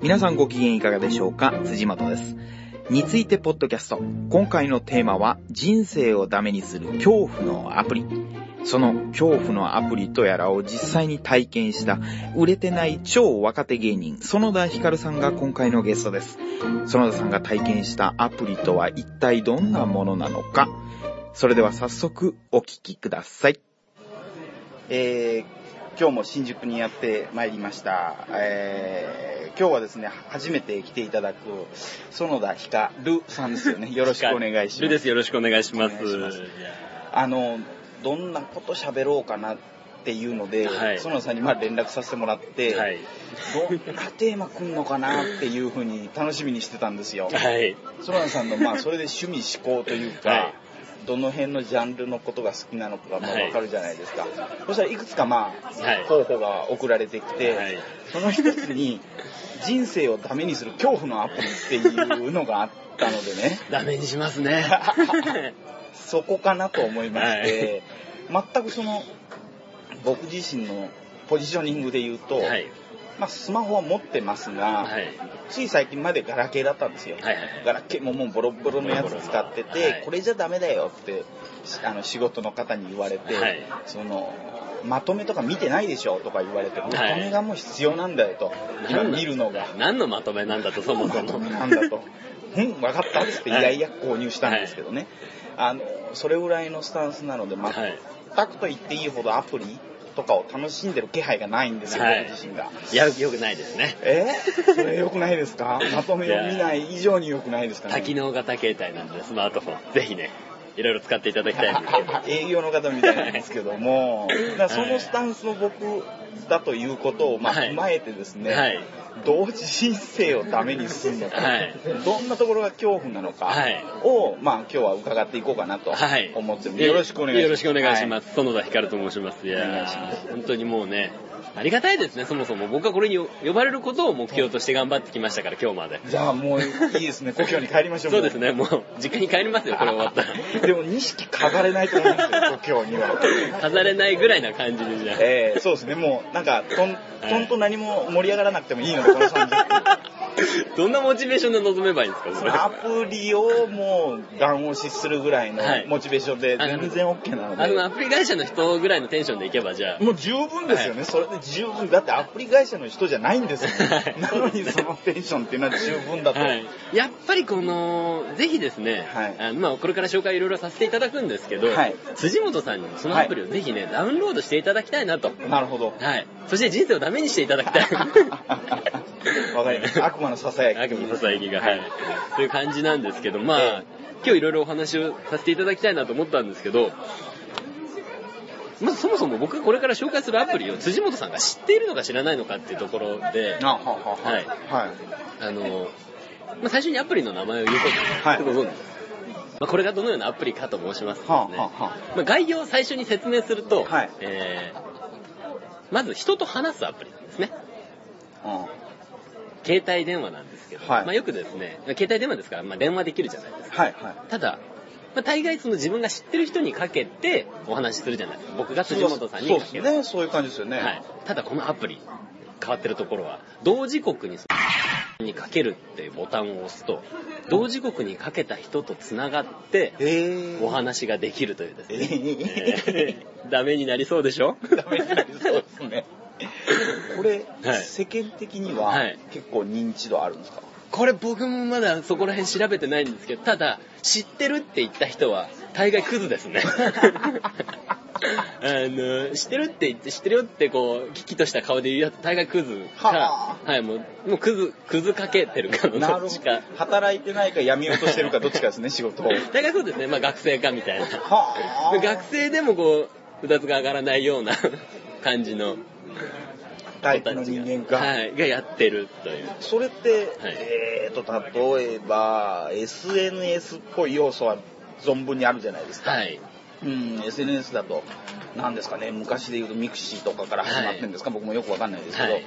皆さんご機嫌いかがでしょうか？辻本です。についてポッドキャスト。今回のテーマは人生をダメにする恐怖のアプリ。その恐怖のアプリとやらを実際に体験した売れてない超若手芸人、園田ひかるさんが今回のゲストです。園田さんが体験したアプリとは一体どんなものなのか？それでは早速お聞きください。えー今日も新宿にやってまいりました。えー今日はですね、初めて来ていただく園田ひかるさんですよね。よろしくお願いします。ルです。よろしくお願いします。ますあの、どんなこと喋ろうかなっていうので、はい園田さんにまあ連絡させてもらって、はい。どんなテーマ来んのかなっていうふうに楽しみにしてたんですよ。はい。園田さんのまあそれで趣味思考というか、はいどの辺のジャンルのことが好きなのかがまあはい。わかるじゃないですか、そしたらいくつかまあ、はい。候補が送られてきて、はい。その一つに人生をダメにする恐怖のアプリっていうのがあったのでね。ダメにしますね。そこかなと思いまして、全くその僕自身のポジショニングで言うと、はい。まあ、スマホは持ってますが、はい。つい最近までガラケーだったんですよ。はいはいガラケーももうボロボロのやつ使ってて、はいこれじゃダメだよってしあの仕事の方に言われて、はいそのまとめとか見てないでしょとか言われて、まとめがもう必要なんだよと、今見るのが。何のまとめなんだと、そもそもまとめ。なんだと。うん、分かったっつっていやいや購入したんですけどね。あの、それぐらいのスタンスなので、はい。全くと言っていいほどアプリとかを楽しんでる気配がないんですよ、はい僕自身が。いや、よくないですね。え？それ良くないですか？まとめを見ない以上に良くないですかね？多機能型携帯なんで、スマートフォン。ぜひね、いろいろ使っていただきたい。営業の方みたいなんですけども、そのスタンスの僕だということをまあはい踏まえてですね、はい。同時人生をダメにするのか、はいどんなところが恐怖なのかはいを、まあ今日は伺っていこうかなとはい。思ってる、よろしくお願いします。よろしくお願いします。園田ひかると申します。いや本当にもうね、ありがたいですね、そもそも。僕はこれに呼ばれることを目標として頑張ってきましたから、今日まで。じゃあもういいですね、故郷に帰りましょう。そうですね、もう、実家に帰りますよ、これ終わったら。でも錦飾れないと思うんですよ、故郷には。飾れないぐらいな感じでじゃあ。えー、そうですね、もうなんかとん、とんと何も盛り上がらなくてもいいので、この30分。どんなモチベーションで臨めばいいんですか、それ？アプリをもう、ガン押しするぐらいのはいモチベーションで全然 OK なので。あの、アプリ会社の人ぐらいのテンションでいけば、じゃあ。もう十分ですよね、それで十分。だってアプリ会社の人じゃないんですよ。はいなのにそのテンションっていうのは十分だと。はい、やっぱりこの、ぜひですね、はいまあ、これから紹介いろいろさせていただくんですけど、はい辻本さんにもそのアプリをぜひね、ダウンロードしていただきたいなと。なるほど。はい。そして人生をダメにしていただきたい。わかります。悪魔の囁き。悪夢のささやきが、はい。という感じなんですけど、まあ、今日いろいろお話をさせていただきたいなと思ったんですけど、まずそもそも僕がこれから紹介するアプリを辻本さんが知っているのか知らないのかっていうところで、あ、ははは。はいはい。あの、まあ、最初にアプリの名前を言うことはいご存知ですまあ、これがどのようなアプリかと申しますとはね、あはあはまあ、概要を最初に説明すると、はいえーまず人と話すアプリなんですね。あ。携帯電話なんですけど、はいまあ、よくですね、まあ携帯電話ですから、まあ、電話できるじゃないですか。はいはい。ただ、まあ、大概その自分が知ってる人にかけてお話しするじゃないですか。僕が辻本さんにかける。そうですね、そういう感じですよね。はい。ただこのアプリ、変わってるところは、同時刻ににかけるっていうボタンを押すと、同時刻にかけた人とつながって、えー。お話ができるというですえね。ー。ダメになりそうでしょ？ダメになりそうですね。これ、はい世間的にははい結構認知度あるんですか？これ僕もまだそこら辺調べてないんですけど、ただ、知ってるって言った人は、大概クズですね。あの、知ってるって言って、知ってるよってこう、危機とした顔で言うやつ、大概クズか、ははい、もう、もうクズ、クズかけてるかのどどっちか。。働いてないか辞めようとしてるかどっちかですね、仕事を。大概そうですね、まあ学生かみたいな。はあ。学生でもこう、うだつが上がらないような 感じのタイプの人間か。はい、がやってるという。それって、はいえーと、例えば、SNS っぽい要素は存分にあるじゃないですか。はい。うん、SNS だと、何ですかね、昔で言うと mixi とかから始まってるんですか、僕もよくわかんないですけど、はい。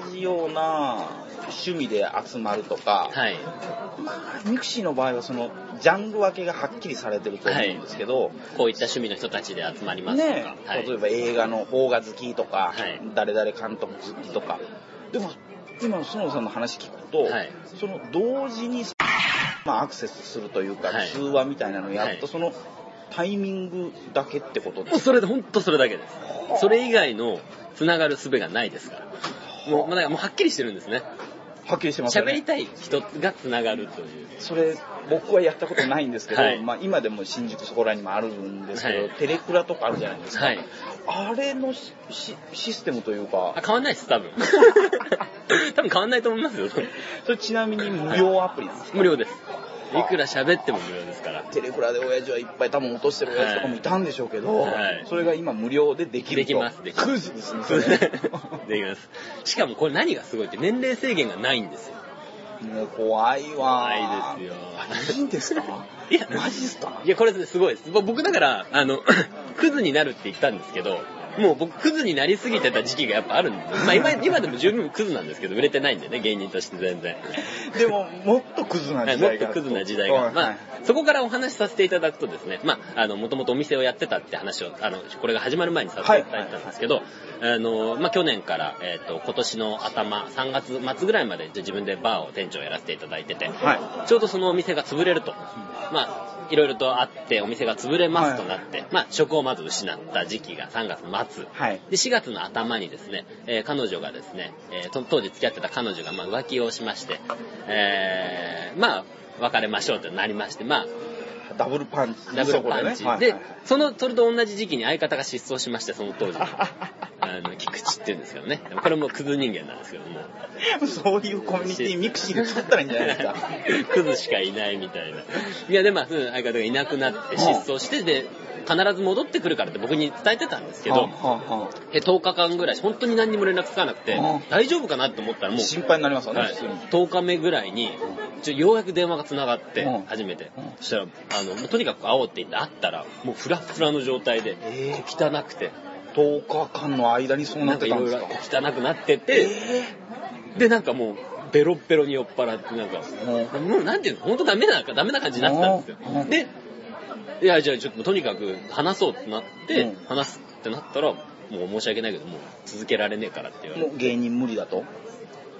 同じような趣味で集まるとか、はい。まあ、 mixi の場合はその、ジャンル分けがはっきりされてると思うんですけど、こういった趣味の人たちで集まりますとか。ね、はい。例えば映画の邦画好きとか、はい。誰々監督好きとか、でも、今の園さんの話聞くと、はい。その同時に、まあ、アクセスするというか、はい。通話みたいなのをやっと、はい。そのタイミングだけってことでもうすそれで、ほんとそれだけです。それ以外の繋がる術がないですから。もう、まあだからもうはっきりしてるんですね。はっきりしてますよね。喋りたい人が繋がるという。それ、僕はやったことないんですけど、はいまあ今でも新宿そこらにもあるんですけど、はいテレクラとかあるじゃないですか。はい。あれのシシシステムというかあ、、変わんないです、多分。多分変わんないと思いますよ。それちなみに無料アプリなんですか？無料です。いくら喋っても無料ですから。テレクラで親父はいっぱい多分落としてる親父とかもいたんでしょうけど、はいそれが今無料でできると。できますできますクイズですね。できます。しかもこれ何がすごいって年齢制限がないんですよ。もう怖いわ。怖いですよいいんですか？いやマジっすか？いや、これすごいです。ぼ僕だから、あの、クズになるって言ったんですけど、もう僕クズになりすぎてた時期がやっぱあるんで。まあ今、今でも十分クズなんですけど、売れてないんでね、芸人として全然。でも、もっとクズなはい時代が。もっとクズな時代が。はいまあ、そこからお話しさせていただくとですね、まあ、あの、もともとお店をやってたって話を、あの、これが始まる前にさせていただいたんですけど、あの、まあ、去年から、えっ、と、今年の頭、3月末ぐらいまで自分でバーを店長やらせていただいてて、はちょうどそのお店が潰れると。まあ、いろいろとあってお店が潰れますとなって、まあ、職をまず失った時期が3月末。はい。で、4月の頭にですね、えー彼女がですね、えーと当時付き合ってた彼女がまあ浮気をしまして、えーまあ、別れましょうってなりまして、まあ、ダブルパンチ。ダブルパンチ。でその、それと同じ時期に相方が失踪しまして、その当時。あの、菊池って言うんですけどね。これもクズ人間なんですけども。そういうコミュニティミクシーで作ったらいいんじゃないですか。クズしかいないみたいな。いや、で、まあ、うん相方がいなくなって失踪して、で、必ず戻ってくるからって僕に伝えてたんですけど、はあはえ10日間ぐらい、本当に何にも連絡つかなくてうん、大丈夫かなって思ったらもう、あ心配になりますよね、はい、普通に。10日目ぐらいに、ようやく電話が繋がってうん、初めて。うん。そしたら、あの、とにかく会おうって言って会ったら、もうフラッフラの状態で、え汚くて、10日間の間にそうなっなんかいろいてたんですか？ろ汚くなってて、で、なんかもう、ベロッベロに酔っ払って、なんか、うもうなんていうの、本当ダメな、ダメな感じになってたんですよ。う。ん。で、いや、じゃあちょっととにかく話そうってなって、うん話すってなったら、もう申し訳ないけど、もう続けられねえからって言われて。もう芸人無理だと？っ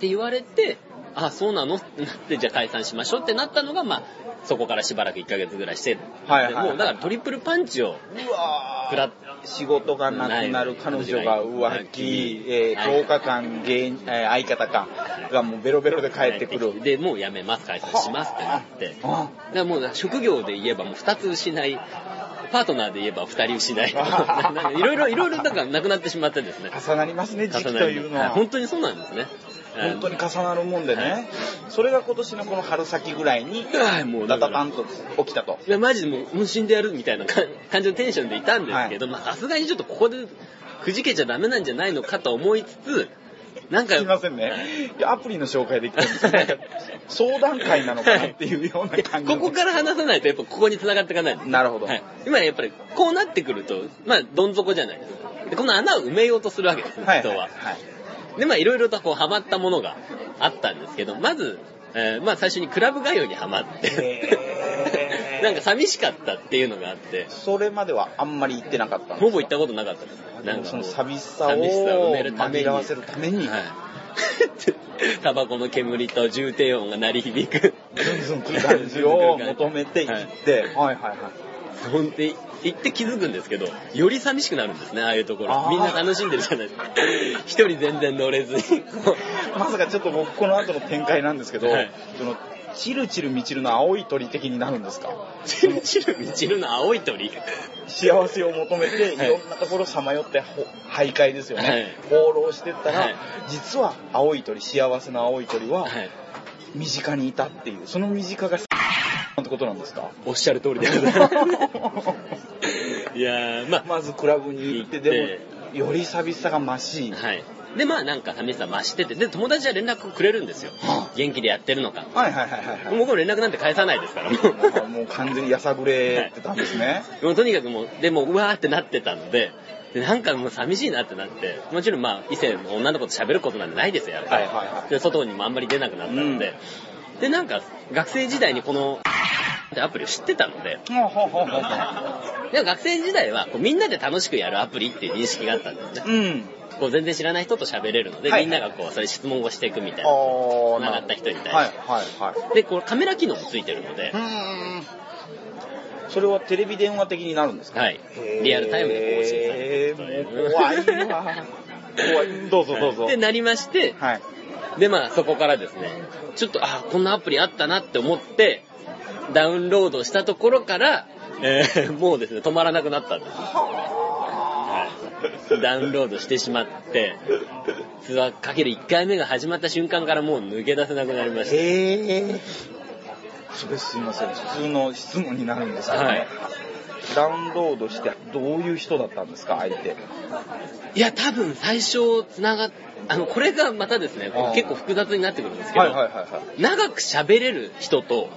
て言われて、あ、そうなの？ってなって、じゃあ解散しましょうってなったのが、まあ、そこからしばらく1ヶ月ぐらいして、はいはいはいでもうだからトリプルパンチをうわ食らっ仕事がなくなる彼女が浮気、えー10日間芸人、えー相方かがもうベロベロで帰ってくる。で、もうやめます、解散しますってなって。だかあらもう職業で言えばもう2つ失い、パートナーで言えば2人失い。いろいろ、いろいろだからなくなってしまってですね。重なりますね、時期というのは。はい本当にそうなんですね。本当に重なるもんではね。それが今年のこの春先ぐらいに、はいもうダタパンと起きたと。いや、マジでもう、無心でやるみたいな感感じのテンションでいたんですけど、まあ、さすがにちょっとここで、くじけちゃダメなんじゃないのかと思いつつ、なんか、すいませんね。アプリの紹介できたんですよなんか相談会なのかなっていうような感じの。ここから話さないと、やっぱここに繋がっていかないなるほど。はい。今やっぱり、こうなってくると、まあ、どん底じゃないですか。で、この穴を埋めようとするわけです、はい。人は。はい。で、まあ、いろいろとこう、ハマったものがあったんですけど、まず、えーまあ、最初にクラブ通いにハマって、なんか寂しかったっていうのがあって、それまではあんまり行ってなかったんですか？ほぼ行ったことなかったです。なんかその寂しさを埋めるために。わせるために、はい。タバコの煙と重低音が鳴り響く。感じを求めて行って、はい、はいはいはい。ほんで、行って気づくんですけど、より寂しくなるんですね、ああいうところ。みんな楽しんでるじゃないですか。一人全然乗れずに、まさかちょっと僕この後の展開なんですけど、はいそのチルチルミチルの青い鳥的になるんですか？チルチルミチルの青い鳥？幸せを求めていはいろんなところさまよってほ徘徊ですよね、はい放浪してったら、はい実は青い鳥幸せな青い鳥ははい。身近にいたっていうその身近がってことなんですか？おっしゃる通りでございます。いやー、まあ、まずクラブに行ってでもより寂しさが増し、はい。で、まあなんか寂しさ増してて、で、友達は連絡くれるんですよ。元気でやってるのか。はいはいはいはいはい僕も連絡なんて返さないですから、もう。もう完全にやさぐれてたんですね。もうとにかくもう、でもうわーってなってたので、でなんかもう寂しいなってなって、もちろんまあ異性の女の子と喋ることなんてないですよ、やっぱり。はいはいはいで外にもあんまり出なくなったので、で、なんか学生時代にこの、ってアプリを知ってたので、でも学生時代はこうみんなで楽しくやるアプリっていう認識があったんですね。うん。こう全然知らない人と喋れるので、はいみんながこう、それ質問をしていくみたいな。あ繋がった人に対してはいはいはい。で、こうカメラ機能もついてるので。それはテレビ電話的になるんですか？はいリアルタイムで更新される怖いわ。怖い。どうぞどうぞ。で、なりまして、はい。で、まあそこからですね、ちょっと、あ、こんなアプリあったなって思って、ダウンロードしたところから、えー もうですね、止まらなくなったんです。はいダウンロードしてしまって、ツアーかける1回目が始まった瞬間からもう抜け出せなくなりました。へえ。それすいません。普通の質問になるんですけど、はいダウンロードしてどういう人だったんですか、相手。いや、多分最初つながっ、あの、これがまたですね結構複雑になってくるんですけど、はいはいはいは長く喋れる人と、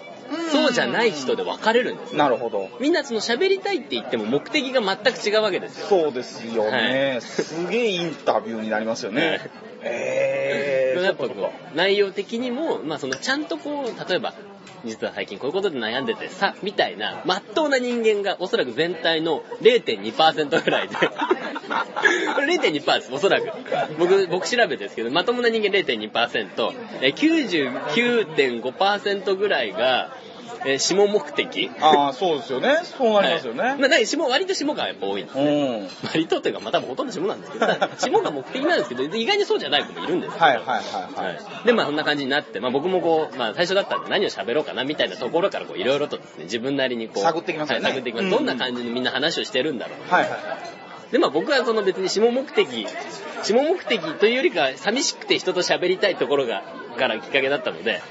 そうじゃない人で分かれるんですい。なるほど。みんなその喋りたいって言っても目的が全く違うわけですよ。そうですよね。はすげえインタビューになりますよね。はいえー。やっぱこう、内容的にも、まあそのちゃんとこう、例えば、実は最近こういうことで悩んでてさ、みたいな、まっとうな人間がおそらく全体の0.2%ぐらいで、これ0.2%です、おそらく。僕、僕調べてですけど、まともな人間0.2%、99.5%ぐらいが、えー下目的？ああ、そうですよね。そうなりますよね。はいまあ、な下、割と下がやっぱ多いんですうね。ん。割とというか、まあ多分ほとんど下なんですけど、下が目的なんですけど、意外にそうじゃない子もいるんですよ。はいはいはいはい。はいで、まあそんな感じになって、まあ僕もこう、まあ最初だったんで何を喋ろうかなみたいなところからこういろいろとですね、自分なりにこう、探ってきますよねはい探ってきます。うんどんな感じにみんな話をしてるんだろう。はいはいはい。で、まあ僕はその別に下目的、下目的というよりか寂しくて人と喋りたいところが、からきっかけだったので、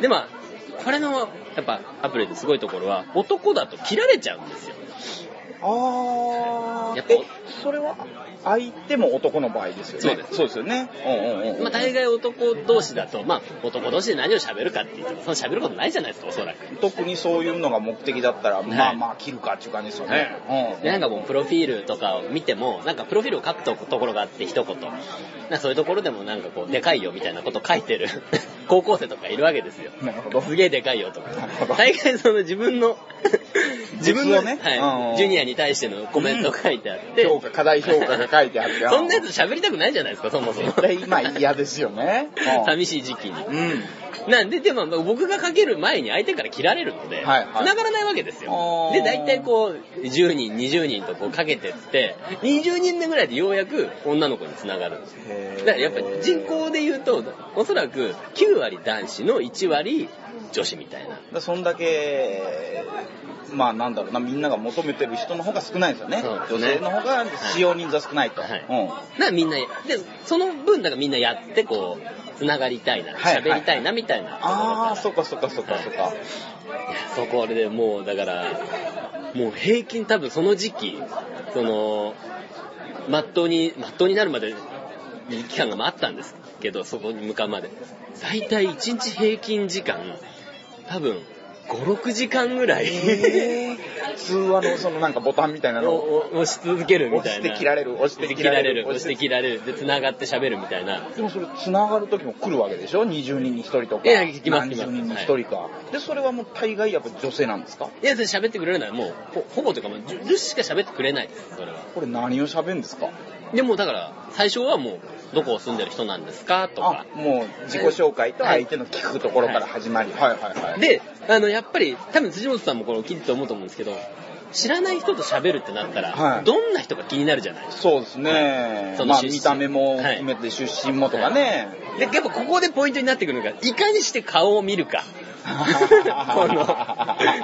でまあ、これの、やっぱアプリですごいところは、男だと切られちゃうんですよ。ああ。やっぱえ、それは相手も男の場合ですよね。そうですそうですよね。うんうんうん。まあ大概男同士だと、まあ男同士で何を喋るかって言っても、その喋ることないじゃないですか、おそらく。特にそういうのが目的だったら、まあまあ切るかっていう感じですよね。うん。で、なんかもう、プロフィールとかを見ても、なんかプロフィールを書くとところがあって、一言。なそういうところでもなんかこう、でかいよみたいなこと書いてる 高校生とかいるわけですよ。なるほど。すげえでかいよとかなるほど。大概その自分の、自分の、物をねうんはい、ジュニアに対してのコメントが書いてあって、評価、課題評価が書いてあって。そんなやつ喋りたくないじゃないですか、そもそも。絶対今嫌ですよね。うん寂しい時期に。うん。なんで、でも僕がかける前に相手から切られるので、はいはい繋がらないわけですよで、大体こう、10人、20人とこうかけてって、20人目ぐらいでようやく女の子に繋がるんですだからやっぱり人口で言うと、おそらく9割男子の1割女子みたいな。だそんだけ、まあなんだろうな、みんなが求めてる人の方が少ないですよね。ね女性の方が使用人数は少ないと。はいうん。だからみんな、で、その分だからみんなやってこう、繋がりたいな、はいはい喋りたいなみたいな。ああ、そっかそっかそっかそっか。いやそこでもう、だから、もう平均多分その時期、その、まっとうに、まっとうになるまで期間があったんですけど、そこに向かうまで。大体1日平均時間、多分5、6時間ぐらい、えー通話のそのなんかボタンみたいなのをを押し続けるみたいな。押して切られる、押して切切られる。押して切られる、で、繋がって喋るみたいな。でもそれ繋がる時も来るわけでしょ ?20 人に1人とか。いや来ます何十来ます人に1人か。で、それはもう大概やっぱ女性なんですか？いや、喋ってくれるのはもう、ほほぼというか、もう10、10しか喋ってくれないです、それは。これ何を喋るんですか？でもだから、最初はもう、どこを住んでる人なんですか？とかあ。、もう自己紹介と相手の聞くところから始まり。はいはいはい。で、あの、やっぱり、多分辻本さんもこれを聞いてて思うと思うんですけど、知らない人と喋るってなったら、はいどんな人が気になるじゃないですか。そうですね。まあその出身見た目も含めて出身もとかね。で、やっぱここでポイントになってくるのが、いかにして顔を見るか。この、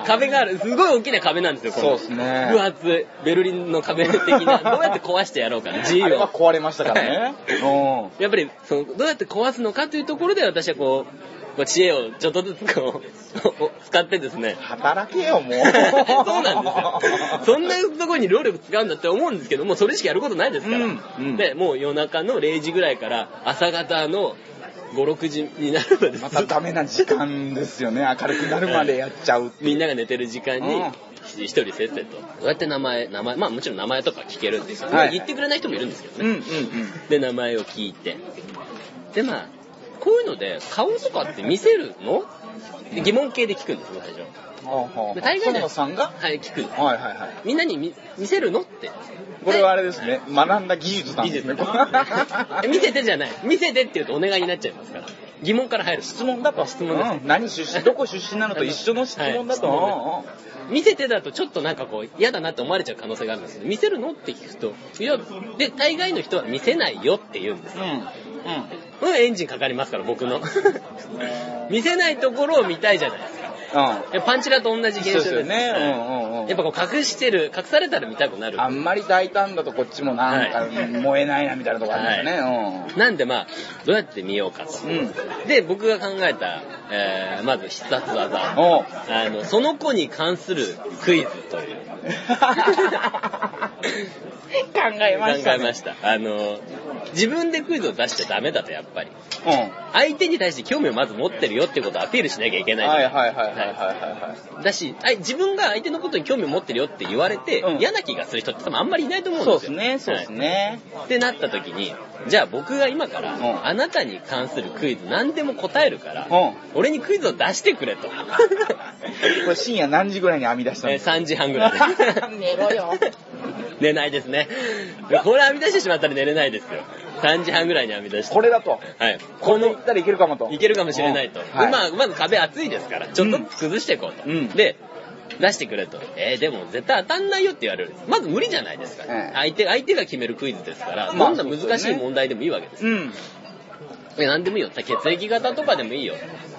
壁がある、すごい大きな壁なんですよ、この。そうですね分厚い、ベルリンの壁的な、どうやって壊してやろうかな、自由を。壊れましたからね。うやっぱり、その、どうやって壊すのかというところで私はこう、知恵をちょっとずつこう、使ってですねん。、働けよ、もう。そうなんですよ。そんなところに労力使うんだって思うんですけども、それしかやることないですから。うんうんで、もう夜中の0時ぐらいから朝方の5、6時になるまでまたダメな時間ですよね。明るくなるまでやっちゃうみんなが寝てる時間にうん、一人せっせと。どうやって名前、名前、まあもちろん名前とか聞けるんですよ。はい言ってくれない人もいるんですけどね。うんうんうん。で、名前を聞いて。で、まあ、こういうので顔とかって見せるの？で疑問形で聞くんですよ、最初。で大概ね園野さんが？はい、聞く。はいはいはい。みんなに見見せるのって。これはあれですね、学んだ技術なんですね。え 見せてじゃない。見せてって言うとお願いになっちゃいますから。疑問から入る。質問だと。質問ですうん何出身、どこ出身なのと一緒の質問だと。はい見せてだとちょっとなんかこう嫌だなって思われちゃう可能性があるんですけど、見せるのって聞くと、いや、で、大概の人は見せないよって言うんですうん。うん。エンジンかかりますから、僕の。見せないところを見たいじゃないですか。うん。パンチラと同じ現象です。ね。うんうんうん。やっぱこう隠してる、隠されたら見たくなる。あんまり大胆だとこっちもなんか燃えないなみたいなとこありますよね。なんでまあ、どうやって見ようかと。うん。うん。で、僕が考えた、えー、まず必殺技。あの、その子に関するクイズという。考えました、ね。考えました。あの、自分でクイズを出しちゃダメだと、やっぱり。うん。は相手に対して興味をまず持ってるよってことをアピールしなきゃいけいない。はいはいはいはいはい。だし、あい自分が相手のことに興味を持ってるよって言われて、うん嫌な気がする人って多分あんまりいないと思うんでよ。そうですすね、そうですね。はいってなった時に、じゃあ僕が今から、んあなたに関するクイズ何でも答えるから、うん。俺にクイズを出してくれと。これ深夜何時ぐらいに編み出したんえーですか？3時半ぐらいで。寝ろよ。寝ないですね。これ編み出してしまったら寝れないですよ。3時半ぐらいに編み出して。これだと。はい。この行ったらいけるかもと。いけるかもしれないと。うんはいでまあ、まず壁厚いですから、ちょっとずつ崩していこうと。うんで、出してくれと。えー、でも絶対当たんないよって言われる。まず無理じゃないですか。ええ相手、相手が決めるクイズですから、まあどんな難しい問題でもいいわけです。うん。え何でもいいよ。血液型とかでもいいよ。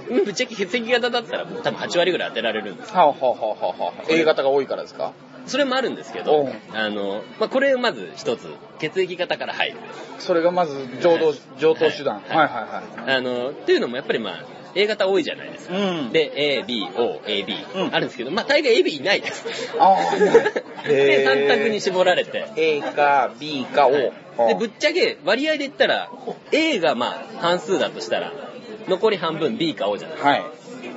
うんぶっちゃけ血液型だったら多分8割ぐらい当てられるんです。はあはあはあはあはあ。A 型が多いからですか？それもあるんですけおどう、あの、まあ、これをまず一つ、血液型から入る。それがまず上等、上等手段。はいはいはいはい。あの、っていうのもやっぱりまあ、A 型多いじゃないですか。うん。で、A、B、O、A、B、うんあるんですけど、まあ大概 A、B いないです。あ あ、で、へー3択に絞られて。A か B か O。で、ぶっちゃけ割合で言ったら、A がまあ半数だとしたら、残り半分 B か O じゃないですか。はい。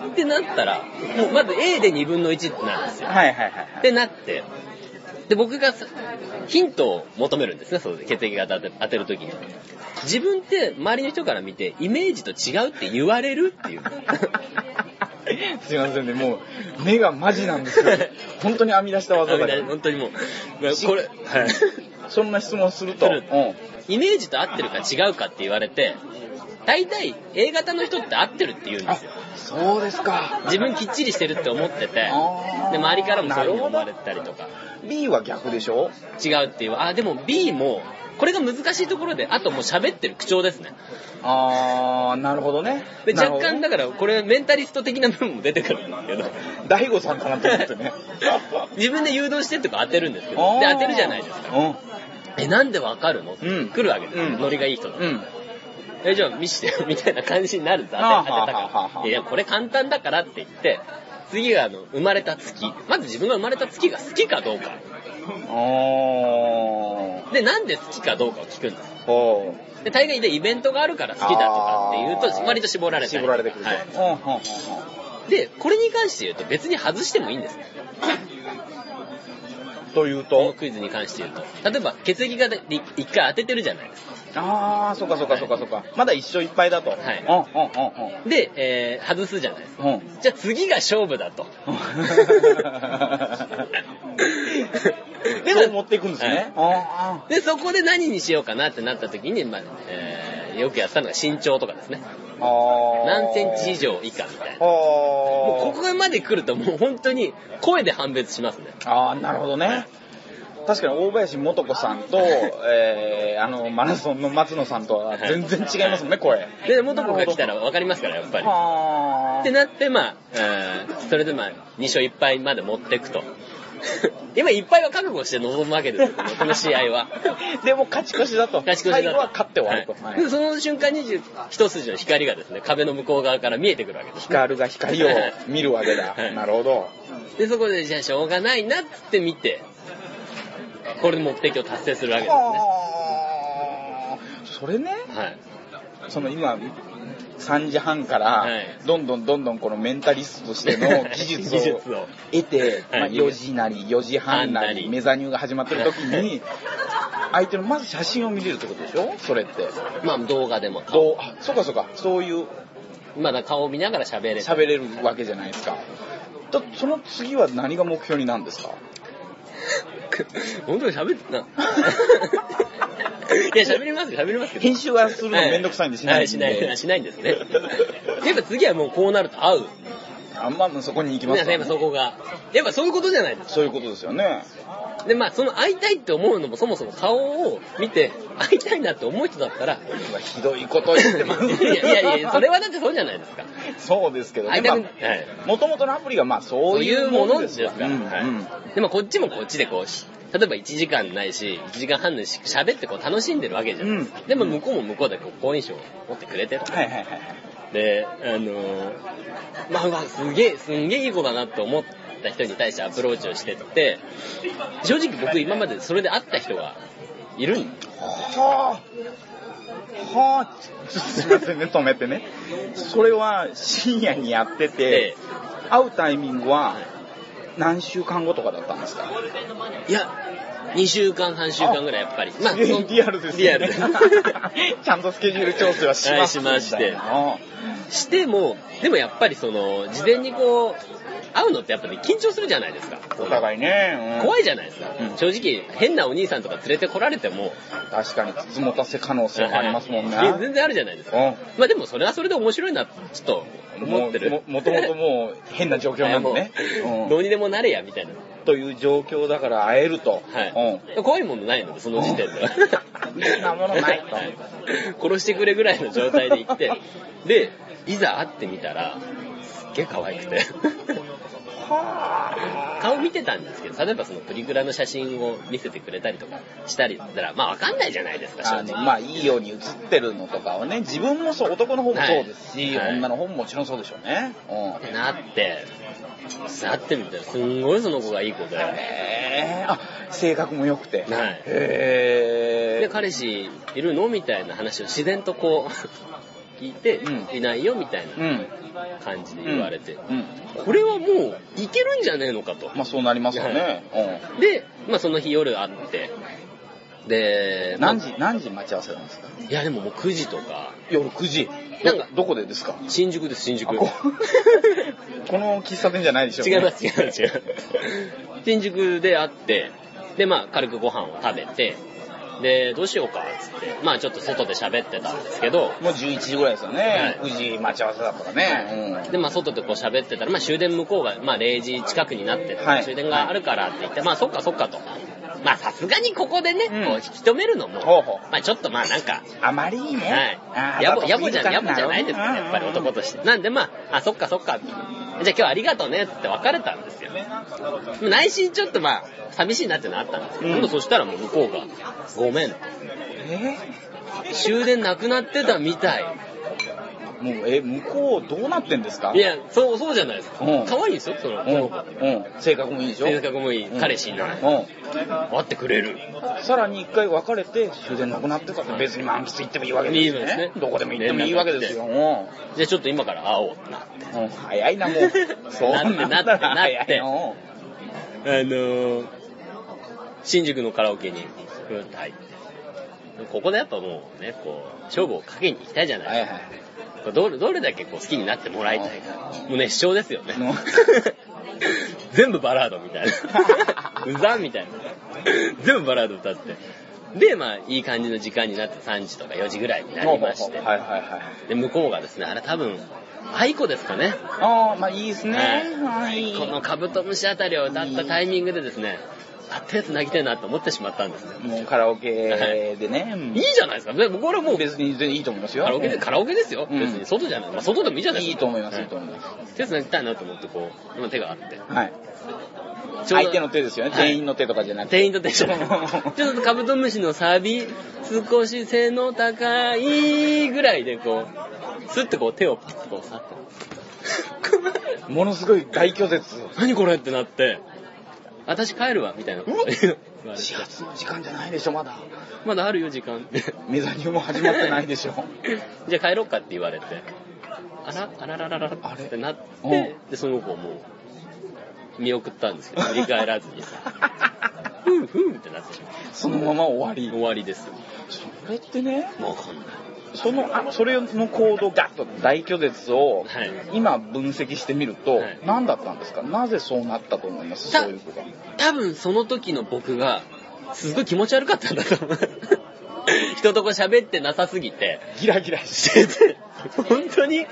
ってなったら、もうまず A で2分の1なんですよ。はいはいはいっ。てなって、で、僕がさヒントを求めるんですね、そうで血液型当て当てるときに。自分って周りの人から見て、イメージと違うって言われるっていう。すいませんね、もう、目がマジなんですよ。本当に編み出した技だから。本当にもう、これ、はい。そんな質問すると。するうん。イメージと合ってるか違うかって言われて、大体 A 型の人って合ってるって言うんですよ。そうですか。自分きっちりしてるって思ってて、で、周りからもそういうふうに思われてたりとか、B は逆でしょ？違うっていう、あ、でも B も、これが難しいところで、あともう喋ってる口調ですね。あー、なるほどね。で、若干だから、これメンタリスト的な部分も出てくるんですけど、大悟さんかなと思ってね。自分で誘導してってか当てるんですけど、で、当てるじゃないですか。うん。え、なんでわかるの、うん来るわけですよ。うんノリがいい人だとうん。え、じゃあ見してよ、みたいな感じになるんです。当て当てたから。いや、これ簡単だからって言って、次があの、生まれた月。まず自分が生まれた月が好きかどうか。おー。で、なんで好きかどうかを聞くんです。おー。で、大概でイベントがあるから好きだとかっていうと、割と絞られたり絞られてくると。はいで、これに関して言うと別に外してもいいんですね。というと？このクイズに関して言うと。例えば、血液型で一回当ててるじゃないですか。あー、そっかそっかそっかそっか。まだ一勝いっぱいだと。はいうんうんうんで、えー、外すじゃないですか。じゃあ次が勝負だと。そう持っていくんですね。あで、そこで何にしようかなってなった時に、まあ、えー、よくやったのが身長とかですね。何センチ以上以下みたいな。あもうこー。こまで来るともう本当に声で判別しますね。あー、なるほどね。確かに大林素子さんと、えー、あの、マラソンの松野さんとは全然違いますもんね、声。で、元子が来たら分かりますから、やっぱり。はってなって、まあ、えーそれでまあ、2勝1敗まで持っていくと。今、1敗は覚悟して臨むわけですよ、この試合は。でも勝ち越しだと。勝ち越しだと最後は勝って終わると。はいその瞬間に一筋の光がですね、壁の向こう側から見えてくるわけです。光が光を見るわけだ。はいなるほど。で、そこで、じゃあしょうがないなって見て、これで目的を達成するわけですね。それね、はい。その今、3時半からはい、どんどんどんどんこのメンタリストとしての技術を得て、まあ、はい4時なり4時半なり、メザニューが始まってる時に、相手のまず写真を見れるってことでしょ？それって。まあ動画でも。どう、あ、そうかそうか。そういうまだ顔を見ながら喋れる。喋れるわけじゃないですか。とその次は何が目標になるんですか？本当に喋ってな。いや、喋りますよ、喋りますけど。編集はするのめんどくさいんでしない。はいしない、しないんですね。やっぱ次はもうこうなると会う。あんまそこに行きますかやっぱそこが。やっぱそういうことじゃないですそういうことですよね。か。で、まあ、その会いたいって思うのもそもそも顔を見て、会いたいなって思う人だったら、今ひどいこと言ってます。いやいやいや、それはだってそうじゃないですか。そうですけどね。もともとのアプリがまあそそうういいううものですすでから。でもこっちもこっちでこうし、例えば1時間ないし、1時間半のし喋ってこう楽しんでるわけじゃん。でも向こうも向こうでこう好印象を持ってくれてと。はいはいはいはい。で、あのーまあまあ、すげえ、すんげえいい子だなって思った人に対してアプローチをしてって、正直僕今までそれで会った人がいるんはあ。はあ。ちょっとすいませんね、止めてね。それは深夜にやっててで、、会うタイミングは何週間後とかだったんですか？いや、2週間、半週間ぐらいやっぱり。まあ、リアルですね。リアル。ちゃんとスケジュール調整はしましてあしても、でもやっぱりその、事前にこう、会うのってやっぱり緊張するじゃないですか。お互いね。怖い。いじゃないですか。うん正直、変なお兄さんとか連れてこられても、確かに、つもたせ可能性もありますもんね。全然あるじゃないですか。うんまあでもそれはそれで面白いな、ちょっと思ってる。ももともともう変な状況なんでね。うんどうにでもなれや、みたいな。という状況だから会えると。はい。怖いものないので、その時点では。そんなものないとはい 殺してくれぐらいの状態で行って、で、いざ会ってみたら、すっげえ可愛くて。は顔見てたんですけど、例えばそのプリクラの写真を見せてくれたりとかしたりだったら、まあわかんないじゃないですか、正あの、直。まあ、いいように写ってるのとかはね、自分もそう、男の方もそうですし、はい女の方ももちろんそうでしょうね。うん。なって、会ってみたら、すんごいその子がいい子で。へーあ、性格も良くて。はいへで、彼氏いるのみたいな話を自然とこう、聞いて、うんいないよみたいうん。な感じで言われて、うん。これはもういけるんじゃねえのかと。まあ、そうなりますよね。で、まあその日夜会って、で何時、何時待ち合わせなんですか？いやでももう9時とか、夜9時。なんかどこでですか？新宿です、新宿。あこ この喫茶店じゃないでしょう、違います、違います、違う。新宿で会って、で、まあ、軽くご飯を食べて、で、どうしようか、つって、まあ、ちょっと外で喋ってたんですけど、もう11時ぐらいですよね。はい9時待ち合わせだったらね。うん。で、まあ、外でこう喋ってたら、まあ、終電向こうが、まあ、0時近くになってて、はい終電があるからって言って、まあ、そっかそっかと。まあ、さすがにここでね、うんこう、引き止めるのも、ほうほう。まあ、ちょっとまあ、なんか、あまりにね。はい。やぼ、やぼじゃ、やぼじゃないですか、かやっぱり男として。なんでまあ、あ、そっかそっか。じゃあ今日はありがとうねって別れたんですよ。内心ちょっとまあ、寂しいなっていうのあったんですけど、うんそしたらもう向こうが、ごめん。え終電なくなってたみたい。もう、え、向こうどうなってんですか？いや、そう、そうじゃないですか。うん可愛いですよ、その、うん。うん。性格もいいでしょ？性格もいい、うん彼氏いない。う会ってくれる。ん。さらに一回別れて終電なくなってたって別に満喫行ってもいいわけですよいいですねどこでも行ってもいいわけですよ。うん。じゃあちょっと今から会おうってなって。うん早いな、もう。そ うなってなってなってあのー、新宿のカラオケに、ふーっと入って。ここでやっぱもうね、こう、勝負をかけに行きたいじゃないはいはい。どれどれだけこう好きになってもらいたいか。もう熱唱ですよね。全部バラードみたいな。うざんみたいな。全部バラード歌って。で、まあ、いい感じの時間になって3時とか4時ぐらいになりまして。はいはいはい。で、向こうがですね、あれ多分、愛子ですかね。ああ、まあいいですね。ははい。このカブトムシあたりを歌ったタイミングでですね、あったやつ投げたいなと思ってしまったんですね。もうカラオケでね。う んいいじゃないですか。で僕はもう別に全然いいと思いますよ。カラオケで、カラオケですよ。うん別に外じゃない。まあ、外でもいいじゃないですか。いいと思います、はいいと思います。手繋ぎたいなと思ってこう、今手があって。はい。相手の手ですよね。はい店員の手とかじゃなくて。店員と手じゃない。ちょっとカブトムシのサビ、少し背の高いぐらいでこう、スッてこう手をパッとこうさって。ものすごい大拒絶。何これってなって、私帰るわ、みたいなこと言われて始発の時間じゃないでしょ、まだ。まだあるよ、時間。メザニューも始まってないでしょ。じゃあ帰ろうかって言われて、あら、あららららってなっうんて、で、その子をもう、見送ったんですよ。振り返らずにさ。ふんふんってなってしまう。そのまま終わり。終わりです。それってね、わかんない。その、あそれの行動ガッと大拒絶を、はい今分析してみると、はい何だったんですか？なぜそうなったと思います？たそういうことが。多分その時の僕が、すごい気持ち悪かったんだと思う。人とこう喋ってなさすぎて、ギラギラして。してて、本当に？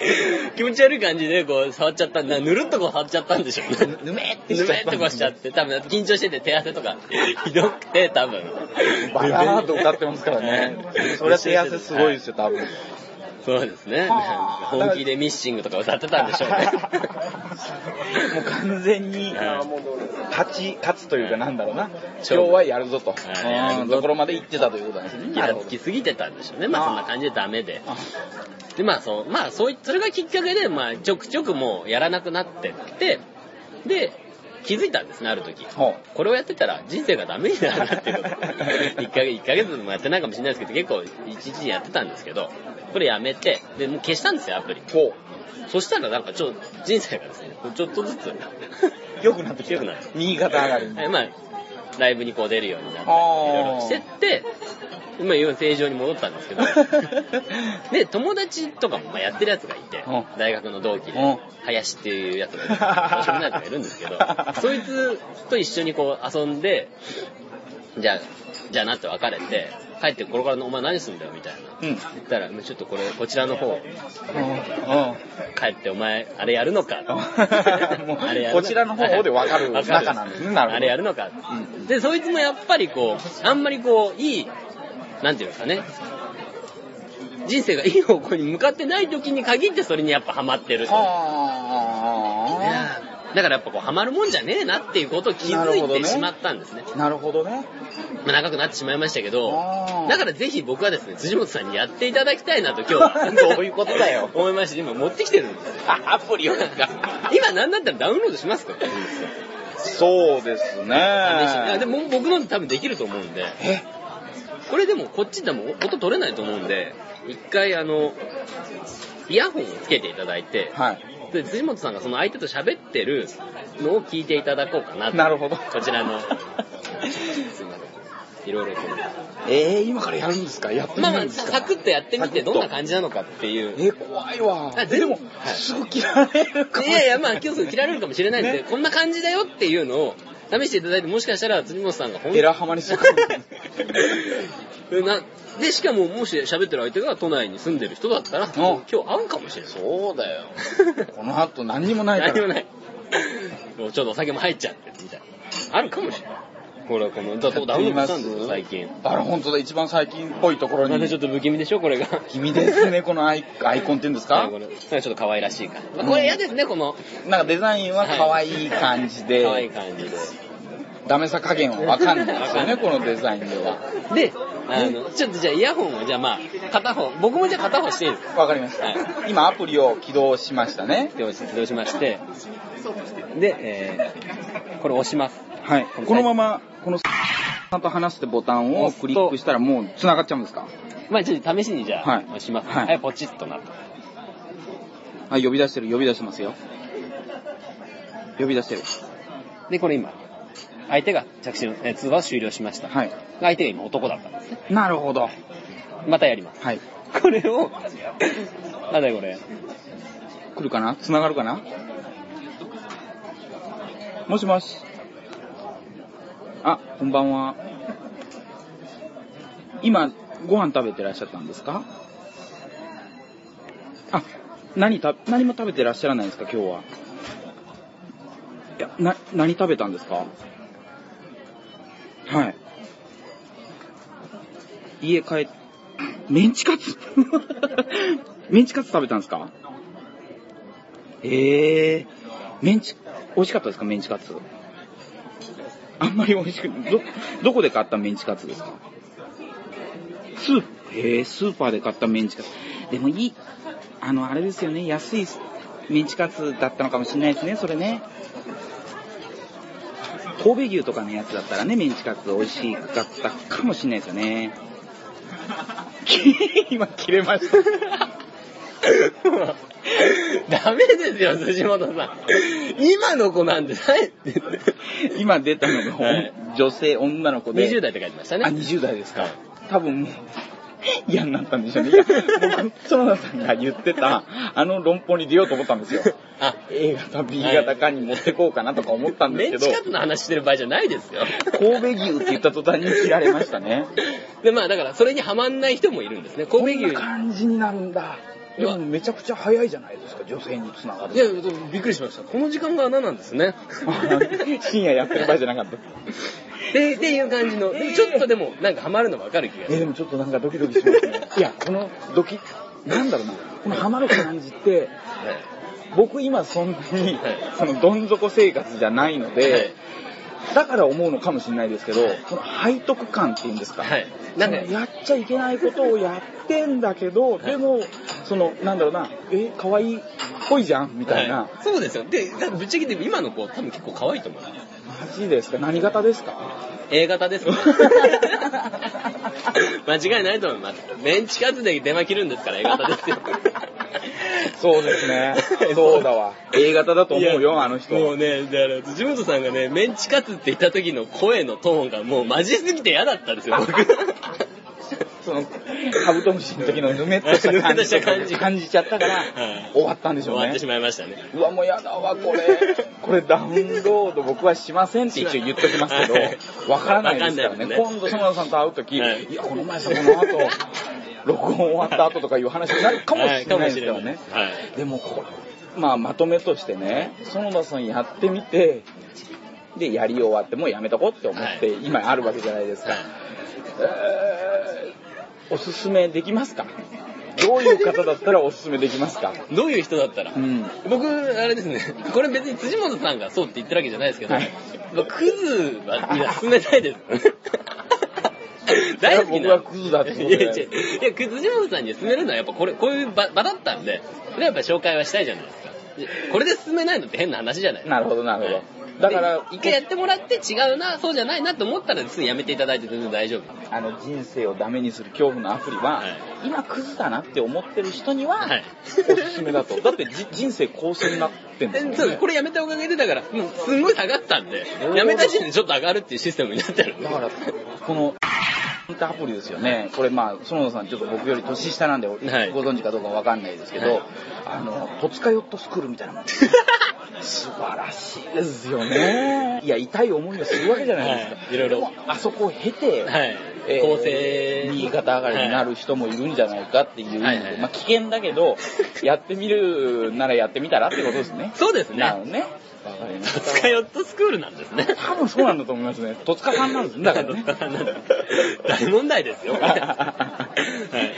気持ち悪い感じでこう触っちゃったんだ。ぬるっとこう触っちゃったんでしょうね。ぬめってぬめっとこうしちゃって、多分緊張してて手汗とか ひどくて多分。バラード歌ってますからね。それは手汗すごいですよ、多分。そうですね。はあ本気でミッシングとか歌ってたんでしょうね。もう完全に、はい勝ち、勝つというかなんだろうな。今日はやるぞと。ところまで行ってたということなんですね。ギラつきすぎてたんでしょうね。まあそんな感じでダメで。あで、まあそう、まあそうい、それがきっかけで、まあちょくちょくもうやらなくなってって、で、気づいたんですね、ある時。ほこれをやってたら人生がダメになるなっていうこと。1ヶ月、一ヶ月もやってないかもしれないですけど、結構一日にやってたんですけど、これやめて、で、もう消したんですよ、アプリ。そしたらなんかちょっと人生がですね、ちょっとずつ、う。良くなってきた。良くなって右肩上がりまあ、ライブにこう出るようになって、いあー。ろいろしてって、まあ、要は正常に戻ったんですけど、で、友達とかもまあやってるやつがいてうん、大学の同期でうん、林っていうやつがい がいるんですけど、そいつと一緒にこう遊んで、じゃあ、じゃあなって別れて、帰ってこれからのお前何すんだよみたいな。うん。うん。言ったら、ちょっとこれ、こちらの方、うん。帰ってお前、あれやるのか。あれやるのこちらの方で分かる仲なんですねなるほどあれやるのか。で、そいつもやっぱりこう、あんまりこう、いい、なんていうんですかね。人生がいい方向に向かってない時に限ってそれにやっぱハマってると。はだからやっぱこうハマるもんじゃねえなっていうことを気づいてしまったんですね。あ。なるほどね。まあ長くなってしまいましたけどだからぜひ僕はですね、辻本さんにやっていただきたいなと今日、ど ういうことだよ思いまして、今持ってきてるんですよ。あ、アプリをですか今なんだったらダウンロードしますか？そうですね。試しにいやでも僕の多分できると思うんで、え？これでもこっちでも音取れないと思うんで、一回あの、イヤホンをつけていただいて、はい。で辻本さんがその相手と喋ってるのを聞いていただこうかなと。なるほど。こちらの、すいません。いろいろと。えー、今からやるんですか？やってみまあまあ、るんですか？サクッとやってみてどんな感じなのかっていう。えー、怖いわ。あ全でも、はいすぐ切られるかもいやいや、まあ、今日すぐ切られるかもしれないんで、ねこんな感じだよっていうのを試していただいて、もしかしたら辻本さんが本エラハマりするかも。なで、しかも、もし喋ってる相手が都内に住んでる人だったら、今日会うかもしれない。そうだよ。この後何にもないから。何もない。もうちょっとお酒も入っちゃってみたいな。あるかもしれない。これ、この、だダウンロードしたんですよ、最近。あら、本当だ、一番最近っぽいところに。なんでちょっと不気味でしょ、これが。君ですね、このアイアイコンっていうんですか？はいこれちょっと可愛らしい感じ。まあ、これ嫌ですね、この、なんかデザインは可愛い感じで、可愛い感じで。ダメさ加減はわかんないですよね、このデザインでは。で、あの、ちょっとじゃあイヤホンを、じゃあまあ、片方、僕もじゃあ片方していいですか？わかりました。はい今アプリを起動しましたね。起動し起動しまして、で、えー、これ押します。はい。このまま、このさんと話すってボタンをクリックしたらもう繋がっちゃうんですか？まあちょっと試しにじゃあ、はい押します。はいはい、ポチッとなった。はい、呼び出してる、呼び出してますよ。呼び出してる。で、これ今、相手が着信、えー通話を終了しました。はい。相手が今男だったんですね。なるほど。またやります。はい。これを、なんだよこれ。来るかな？繋がるかな？もしもし。あ、こんばんは。今、ご飯食べてらっしゃったんですか？あ、何た、何も食べてらっしゃらないんですか、今日は。いや、な、何食べたんですか？はい。家帰っ、メンチカツ？メンチカツ食べたんですか？ええメンチ、美味しかったですかメンチカツ？あんまり美味しくない。ど、どこで買ったメンチカツですか？スープ、ええスーパーで買ったメンチカツ。でもいい、あの、あれですよね、安いメンチカツだったのかもしれないですね、それね。神戸牛とかのやつだったらね、メンチカツ美味しかったかもしれないですよね。今切れました。ダメですよ、辻本さん。今の子なんてない今出たのが、はい女性、女の子で。20代って書いてましたね。あ、20代ですか。はい多分もう、嫌になったんでしょうね。いや、僕、園田さんが言ってた、あの論法に出ようと思ったんですよ。あ、A 型、B 型かに持ってこうかなとか思ったんでメンすけど、チカツの話してる場合じゃないですよ。神戸牛って言った途端に切られましたね。で、まあだから、それにはまんない人もいるんですね。こんな神戸牛。感じになるんだ。でもめちゃくちゃ早いじゃないですか、女性につながる。いや、びっくりしました。この時間が穴なんですね。深夜やってる場合じゃなかった。でっていう感じの、でもちょっとでもなんかハマるの分かる気がすえ、る。でもちょっとなんかドキドキしますね。いや、このドキ、なんだろうな、このハマる感じって、僕今そんなにはい、そのどん底生活じゃないので、はいだから思うのかもしれないですけど、この背徳感っていうんですか、はい。なんかやっちゃいけないことをやってんだけど、でも、その、なんだろうな、え、可愛いっぽいじゃんみたいな。はいそうですよ。で、ぶっちゃけて今の子多分結構可愛いと思う。マジですか？何型ですか？A 型ですね。間違いないと思います。メンチカツで電話切るんですから A 型ですよ。そうですね。そうだわ。A 型だと思うよ、あの人。もうね、だから、辻本さんがね、メンチカツって言った時の声のトーンがもうマジすぎて嫌だったんですよ、僕。その、カブトムシの時のぬめっとした感じ感じ 感じちゃったから、はい終わったんでしょうね終わってし。まいましたね。うわ、もうやだわ、これ。これダウンロード僕はしませんって一応言っときますけはいど、わからないですからね。ね今度、園田さんと会う時、はいいや、この前さ、この後、録音終わった後とかいう話になるかもしれないですからね。はいでもこれ、まあ、まとめとしてね、園田さんやってみて、で、やり終わってもうやめとこうって思って、はい今あるわけじゃないですか。はいえーおすすめできますか？どういう方だったらおすすめできますか？どういう人だったらう。ん。僕、あれですね、これ別に辻本さんがそうって言ってるわけじゃないですけど、はいまあクズは、いや、進めたいです。大好きな。僕はクズだってこといや、でいや、いや辻本さんに勧めるのはやっぱこれ、こういう場場だったんで、それはやっぱ紹介はしたいじゃないですか。でこれで進めないのって変な話じゃないですか。なるほど、なるほどはい。だからで、一回やってもらって違うな、そうじゃないなと思ったらすぐやめていただいて全然大丈夫。あの、人生をダメにする恐怖のアプリは、はい今クズだなって思ってる人には、はいおすすめだと。だってじ人生構成になってんですもんそうね。これやめたおかげでだから、もうすんごい下がったんで、やめた時点でちょっと上がるっていうシステムになってるんでだから、この、アプリですよね。これまあ、園田さんちょっと僕より年下なんで、はいご存知かどうかわかんないですけど、はいあの、戸塚ヨットスクールみたいなもん。素晴らしいですよね。いや、痛い思いをするわけじゃないですか。はいいろいろあそこを経て、はい。えー構成右肩上がりになる人もいるんじゃないかっていうはいはいまあ危険だけど、やってみるならやってみたらってことですね。そうですねなるね。戸。塚ヨットスクールなんですね。多分そうなんだと思いますね。戸塚さんなんですね。だからね。大問題ですよ。は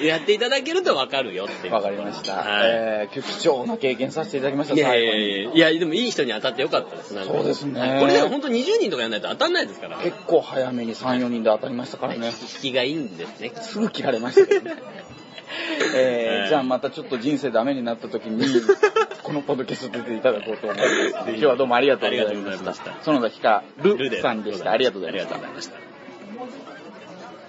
いやっていただけると分かるよって。わかりました。はいえー、貴重な経験させていただきました、いやい最後に。やいやいや、でもいい人に当たってよかったです。そうですねはいこれでも本当20人とかやらないと当たんないですから。結構早めに3、4人で当たりましたからね。引きがいいんですね。すぐ切られましたけどね。えーはいじゃあまたちょっと人生ダメになった時に、このポッドキャスト出ていただこうと思います。今日はどうもありがとうございました。ありがとうございました園田ひかるさんでした。ありがとうございましたありがとうございました。